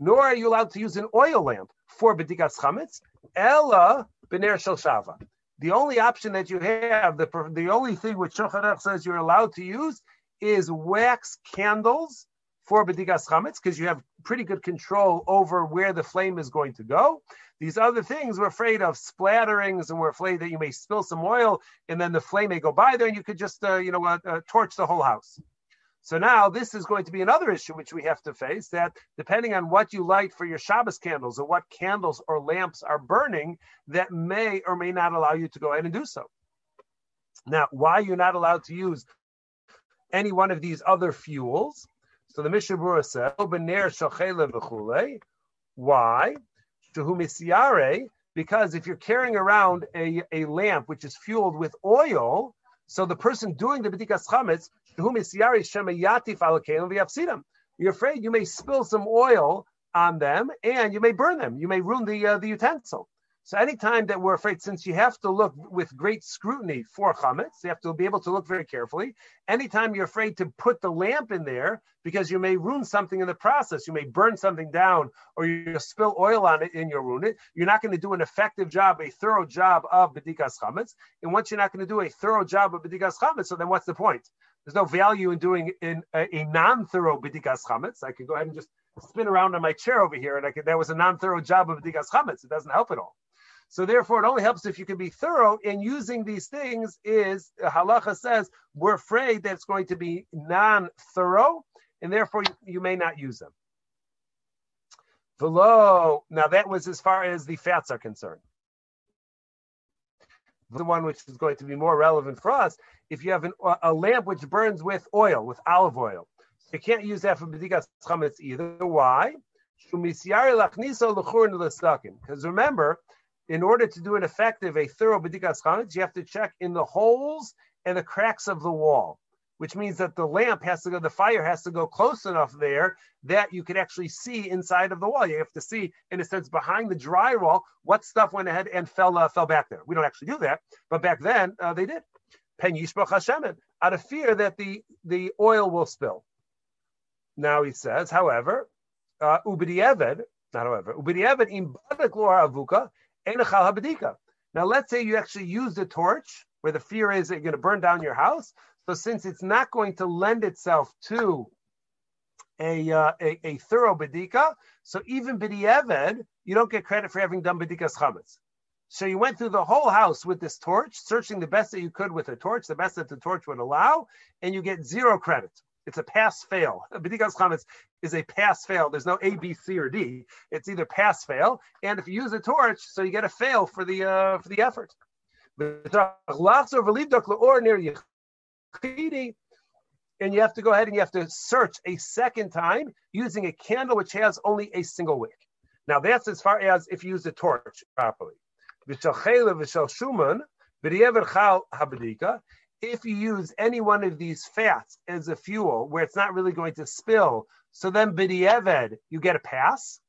nor are you allowed to use an oil lamp for bedikas chametz, Ella Bener Shel Shava. The only option that you have, the, the only thing which Shulchan says you're allowed to use is wax candles for Bedikas Chametz because you have pretty good control over where the flame is going to go. These other things, we're afraid of splatterings and we're afraid that you may spill some oil and then the flame may go by there and you could just, uh, you know, uh, uh, torch the whole house. So now this is going to be another issue which we have to face that depending on what you light for your Shabbos candles or what candles or lamps are burning, that may or may not allow you to go ahead and do so. Now, why you're not allowed to use any one of these other fuels? So the Mishnah Berurah says, oh, Why? Because if you're carrying around a, a lamp which is fueled with oil, so the person doing the b'dikas chametz, you're afraid you may spill some oil on them and you may burn them. You may ruin the uh, the utensil. So anytime that we're afraid, since you have to look with great scrutiny for chametz, you have to be able to look very carefully. Anytime you're afraid to put the lamp in there because you may ruin something in the process, you may burn something down, or you spill oil on it and you'll ruin it. You're not going to do an effective job, a thorough job of bedikas chametz. And once you're not going to do a thorough job of bedikas chametz, so then what's the point? There's no value in doing in a, a non-thorough bedikas chametz. I could go ahead and just spin around on my chair over here, and I could, that was a non-thorough job of bedikas chametz. It doesn't help at all. So therefore, it only helps if you can be thorough in using these things. Is uh, halacha says we're afraid that it's going to be non-thorough, and therefore you, you may not use them. Below, now that was as far as the fats are concerned. The one which is going to be more relevant for us, if you have an, a lamp which burns with oil, with olive oil, you can't use that for bedikas chametz either. Why? Because remember, in order to do an effective, a thorough bedikas chametz, you have to check in the holes and the cracks of the wall, which means that the lamp has to go, the fire has to go close enough there that you can actually see inside of the wall. You have to see, in a sense, behind the drywall, what stuff went ahead and fell uh, fell back there. We don't actually do that, but back then uh, they did. Pen yishbach Hashemin, out of fear that the, the oil will spill. Now he says, however, uh, ubidi not however, ubidi eved im avuka, now, let's say you actually use the torch where the fear is that you're going to burn down your house. So, since it's not going to lend itself to a, uh, a, a, thorough bedika, so even b'di'eved, you don't get credit for having done bedikas chametz. So you went through the whole house with this torch, searching the best that you could with a torch, the best that the torch would allow, and you get zero credit. It's a pass fail. [LAUGHS] B'dikas chametz is a pass fail. There's no A, B, C, or D. It's either pass fail, and if you use a torch, so you get a fail for the uh, for the effort. And you have to go ahead and you have to search a second time using a candle which has only a single wick. Now that's as far as if you use a torch properly if you use any one of these fats as a fuel where it's not really going to spill, so then b'di'eved, you get a pass.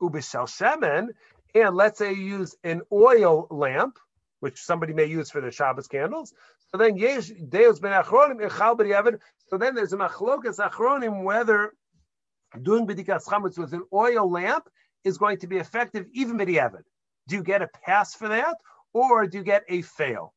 Ubishal shemen, and let's say you use an oil lamp, which somebody may use for their Shabbos candles. So then deus ben achronim echal b'di'eved. So then there's a machlokas achronim whether doing b'dikas chametz with an oil lamp is going to be effective even b'di'eved. Do you get a pass for that, or do you get a fail?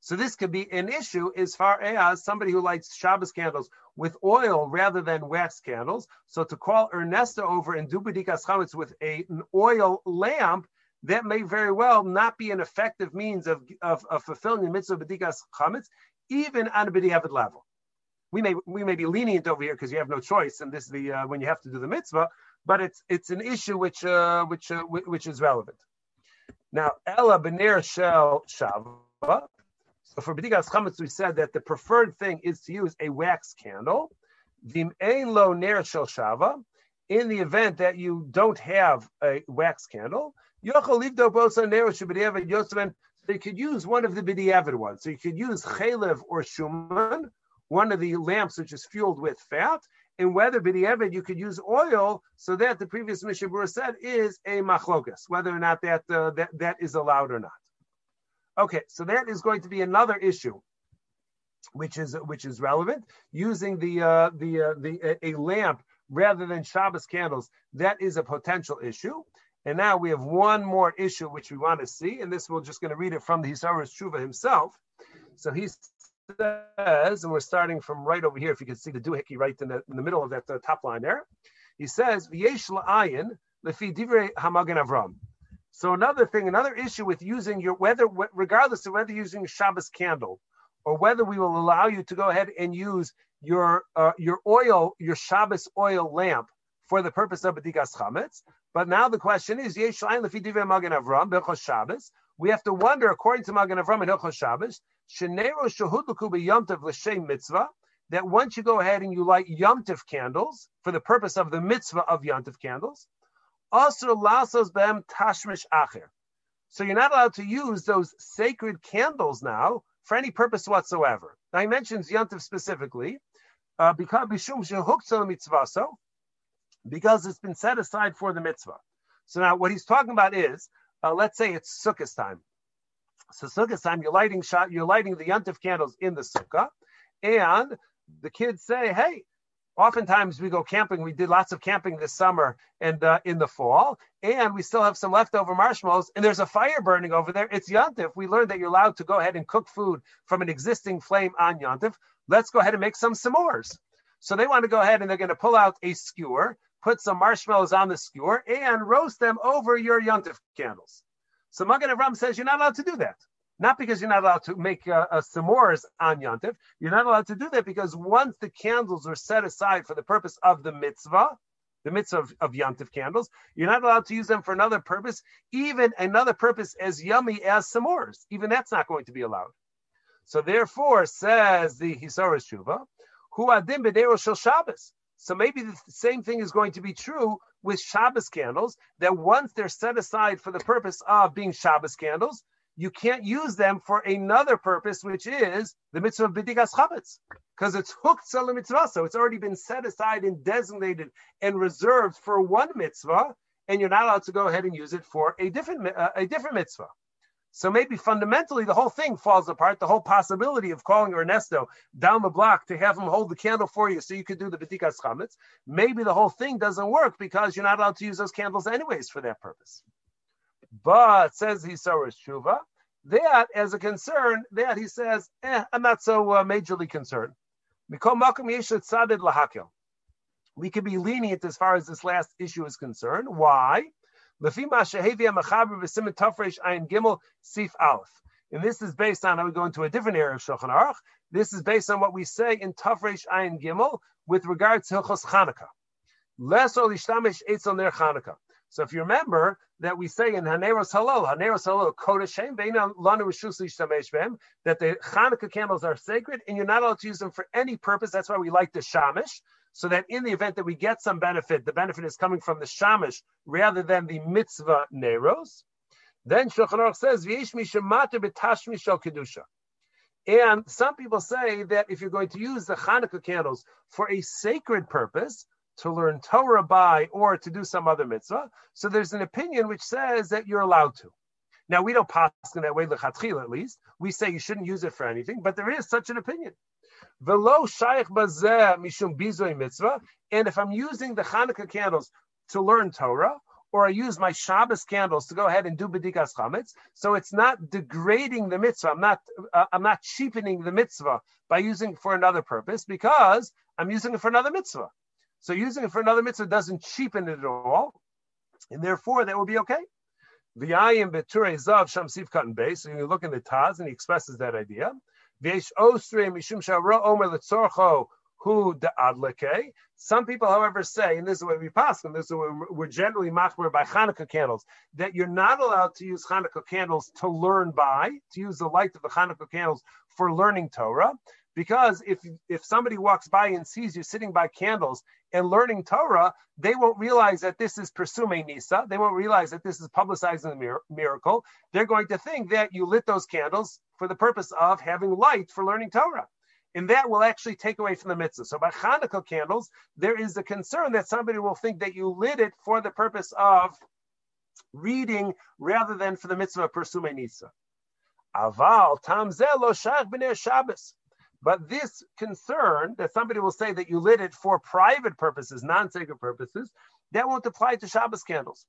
So this could be an issue as far as somebody who lights Shabbos candles with oil rather than wax candles. So to call Ernesto over and do bedikas chametz with a, an oil lamp, that may very well not be an effective means of, of, of fulfilling the mitzvah of bedikas chametz, even on a b'diavad level. We may we may be lenient over here because you have no choice, and this is the uh, when you have to do the mitzvah. But it's it's an issue which uh, which uh, which is relevant. Now, Ella Bener Shel Shava So for B'dikas Chametz, we said that the preferred thing is to use a wax candle. Vim lo ner shel shava. In the event that you don't have a wax candle, so you could use one of the b'diavad ones. So you could use chalev or shuman, one of the lamps which is fueled with fat, and whether b'diavad you could use oil, so that the previous Mishnah Berurah said is a machlokas, whether or not that, uh, that that is allowed or not. Okay, so that is going to be another issue, which is which is relevant. Using the uh, the uh, the a lamp rather than Shabbos candles, that is a potential issue. And now we have one more issue which we want to see, and this we're just going to read it from the Hisaras Tshuva himself. So he says, and we're starting from right over here, if you can see the doohickey right in the, in the middle of that uh, top line there. He says, V'yesh la'ayin lefi divrei hamagen Avram. So another thing, another issue with using your whether regardless of whether using Shabbos candle or whether we will allow you to go ahead and use your uh, your oil, your Shabbos oil lamp for the purpose of B'dikas Chametz. But now the question is, Yesh lefi divrei Magen Avram Shabbos. We have to wonder, according to Magen Avram and Hilchos Shabbos, Shenero shahudluku b'yomtiv l'shem mitzvah, that once you go ahead and you light yomtiv candles for the purpose of the mitzvah of yomtiv candles, also lasos bem tashmish acher. So you're not allowed to use those sacred candles now for any purpose whatsoever. Now he mentions yomtiv specifically, uh, because it's been set aside for the mitzvah. So now what he's talking about is, uh, let's say it's Sukkot time. So Sukkot time, you're lighting shot, you're lighting the yontif candles in the sukkah, and the kids say, "Hey, oftentimes we go camping. We did lots of camping this summer and uh, in the fall, and we still have some leftover marshmallows. And there's a fire burning over there. It's Yontif. We learned that you're allowed to go ahead and cook food from an existing flame on Yontif. Let's go ahead and make some s'mores. So they want to go ahead and they're going to pull out a skewer, put some marshmallows on the skewer, and roast them over your Yontif candles. So Magen Avram says you're not allowed to do that. Not because you're not allowed to make uh, a s'mores on Yontif. You're not allowed to do that because once the candles are set aside for the purpose of the mitzvah, the mitzvah of, of Yontif candles, you're not allowed to use them for another purpose, even another purpose as yummy as s'mores. Even that's not going to be allowed. So therefore, says the Hisaras Shuva, who adim b'dero shel Shabbos. So maybe the same thing is going to be true with Shabbos candles, that once they're set aside for the purpose of being Shabbos candles, you can't use them for another purpose, which is the mitzvah of bedikas chametz, because it's hooked to mitzvah, so it's already been set aside and designated and reserved for one mitzvah, and you're not allowed to go ahead and use it for a different uh, a different mitzvah. So maybe fundamentally the whole thing falls apart. The whole possibility of calling Ernesto down the block to have him hold the candle for you so you could do the B'dikas Chametz, maybe the whole thing doesn't work because you're not allowed to use those candles anyways for that purpose. But says Hisaras Shuva, that as a concern, that he says, eh, I'm not so uh, majorly concerned. We can be lenient as far as this last issue is concerned. Why? And this is based on, I would go into a different area of Shulchan Aruch. This is based on what we say in Taf Reish Ayin Gimel with regard to Hilchos Chanukah. Less lishtamish etzel ner Chanukah. So if you remember that we say in Haneros Halal, Haneros Halal, Kodeshem, Lanu Rishus that the Hanukkah candles are sacred and you're not allowed to use them for any purpose. That's why we like the Shamish, so that in the event that we get some benefit, the benefit is coming from the Shamish rather than the Mitzvah Neros. Then Shulchan Aruch says, V'yesh mishamata b'tashmish kedusha. And some people say that if you're going to use the Hanukkah candles for a sacred purpose, to learn Torah by or to do some other mitzvah. So there's an opinion which says that you're allowed to. Now we don't pass in that way, lechatchil at least. We say you shouldn't use it for anything, but there is such an opinion. Velo shaykh bazeh mishum bizoy mitzvah. And if I'm using the Hanukkah candles to learn Torah, or I use my Shabbos candles to go ahead and do bedikas chametz, so it's not degrading the mitzvah. I'm not uh, I'm not cheapening the mitzvah by using it for another purpose because I'm using it for another mitzvah. So using it for another mitzvah doesn't cheapen it at all, and therefore that would be okay. The V'ayim beture zav shamsiv cut and base. So you look in the Taz, and he expresses that idea. Some people, however, say, and this is what we pass, and this is what we're generally machmer by Hanukkah candles, that you're not allowed to use Hanukkah candles to learn by, to use the light of the Hanukkah candles for learning Torah. Because if if somebody walks by and sees you sitting by candles and learning Torah, they won't realize that this is pirsumei Nisa. They won't realize that this is publicizing the miracle. They're going to think that you lit those candles for the purpose of having light for learning Torah. And that will actually take away from the mitzvah. So by Hanukkah candles, there is a concern that somebody will think that you lit it for the purpose of reading rather than for the mitzvah of pirsumei Nisa. Aval tam lo shach Shabbos. But this concern that somebody will say that you lit it for private purposes, non-sacred purposes, that won't apply to Shabbos candles.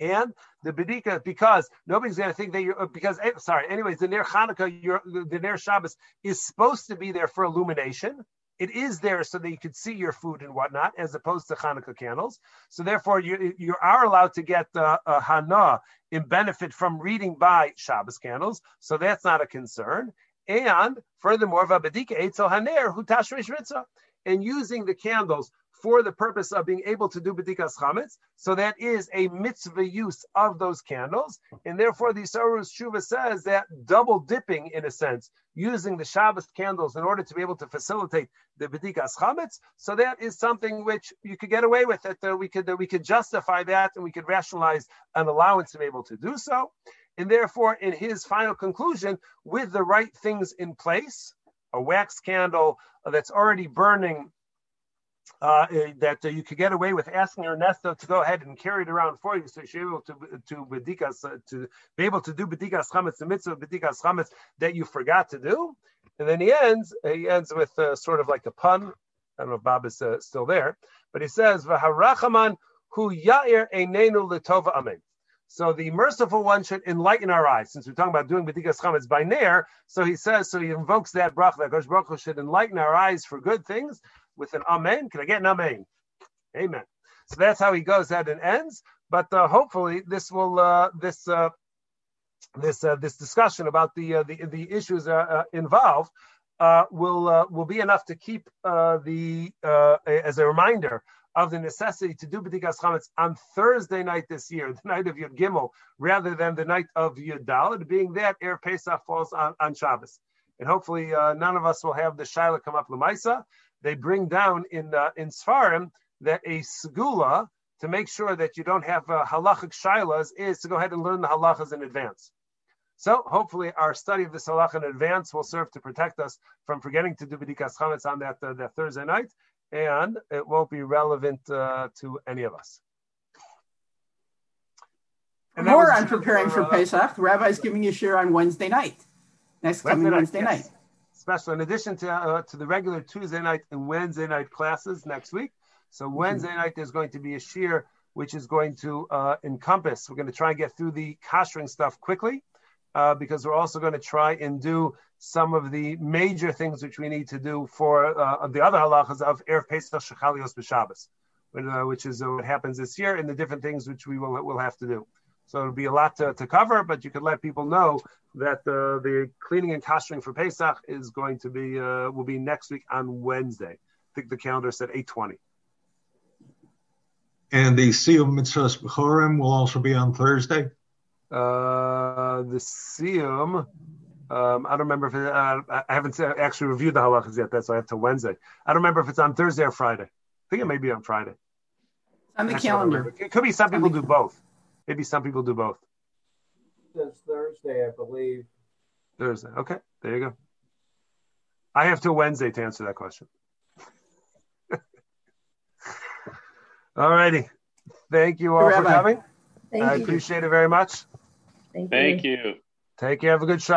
And the bedika, because nobody's going to think that you're, because, eh, sorry, anyways, the Ner Hanukkah, the Ner Shabbos is supposed to be there for illumination. It is there so that you could see your food and whatnot, as opposed to Hanukkah candles. So therefore, you, you are allowed to get uh, a Hana in benefit from reading by Shabbos candles. So that's not a concern. And furthermore, Vabadika Eitzel Haner, Hutashrish Ritzah, and using the candles for the purpose of being able to do bedikas chametz. So that is a mitzvah use of those candles, and therefore the Sarus Shuva says that double dipping, in a sense, using the Shabbos candles in order to be able to facilitate the bedikas chametz. So that is something which you could get away with. That uh, we could we could justify that, and we could rationalize an allowance to be able to do so. And therefore, in his final conclusion, with the right things in place, a wax candle that's already burning uh, eh, that uh, you could get away with asking Ernesto to go ahead and carry it around for you, so you're able to to bedikas uh, to be able to do bedikas chametz, the mitzvah bedikas chametz that you forgot to do. And then he ends he ends with uh, sort of like a pun. I don't know if Bob is uh, still there, but he says v'harachaman hu yair einenu letova amen. So the merciful one should enlighten our eyes. Since we're talking about doing bedikas chametz by nair, so he says, so he invokes that bracha that Gosh Baruch should enlighten our eyes for good things with an amen. Can I get an amen? Amen. So that's how he goes ahead and ends. But uh, hopefully this will uh, this uh, this uh, this discussion about the uh, the the issues uh, involved will will be enough to keep the as a reminder of the necessity to do B'dikas Chametz on Thursday night this year, the night of Yud Gimel, rather than the night of Yud Daled, being that Air Pesach falls on, on Shabbos. And hopefully uh, none of us will have the Shaila come up Lamaisa, they bring down in uh, in Sfarim that a segula to make sure that you don't have uh, halachic shilas is to go ahead and learn the halachas in advance. So hopefully our study of this halacha in advance will serve to protect us from forgetting to do b'dikas chametz on that, uh, that Thursday night, and it won't be relevant uh, to any of us. And More on preparing for, for uh, Pesach. The rabbi's giving you shiur on Wednesday night. Next Wednesday coming Wednesday night. Special in addition to uh, to the regular Tuesday night and Wednesday night classes next week. So mm-hmm. Wednesday night there's going to be a shiur which is going to uh, encompass. We're going to try and get through the kashering stuff quickly uh, because we're also going to try and do some of the major things which we need to do for uh, the other halachas of erev pesach shechalios b'Shabbos, uh, which is uh, what happens this year, and the different things which we will will have to do. So it'll be a lot to, to cover, but you could let people know that uh, the cleaning and kashering for Pesach is going to be uh, will be next week on Wednesday. I think the calendar said 8:20. And the Siyum Mitzvahs B'chorim will also be on Thursday. Uh, the Siyum, um, I don't remember if it, uh, I haven't actually reviewed the halachas yet. That's why I have to Wednesday. I don't remember if it's on Thursday or Friday. I think it may be on Friday. On the calendar. It could be some people do both. Maybe some people do both. It's Thursday, I believe. Thursday. Okay, there you go. I have till Wednesday to answer that question. [LAUGHS] all righty. Thank you all for coming. Thank I you. appreciate it very much. Thank you. Thank you. Take care. Have a good shot.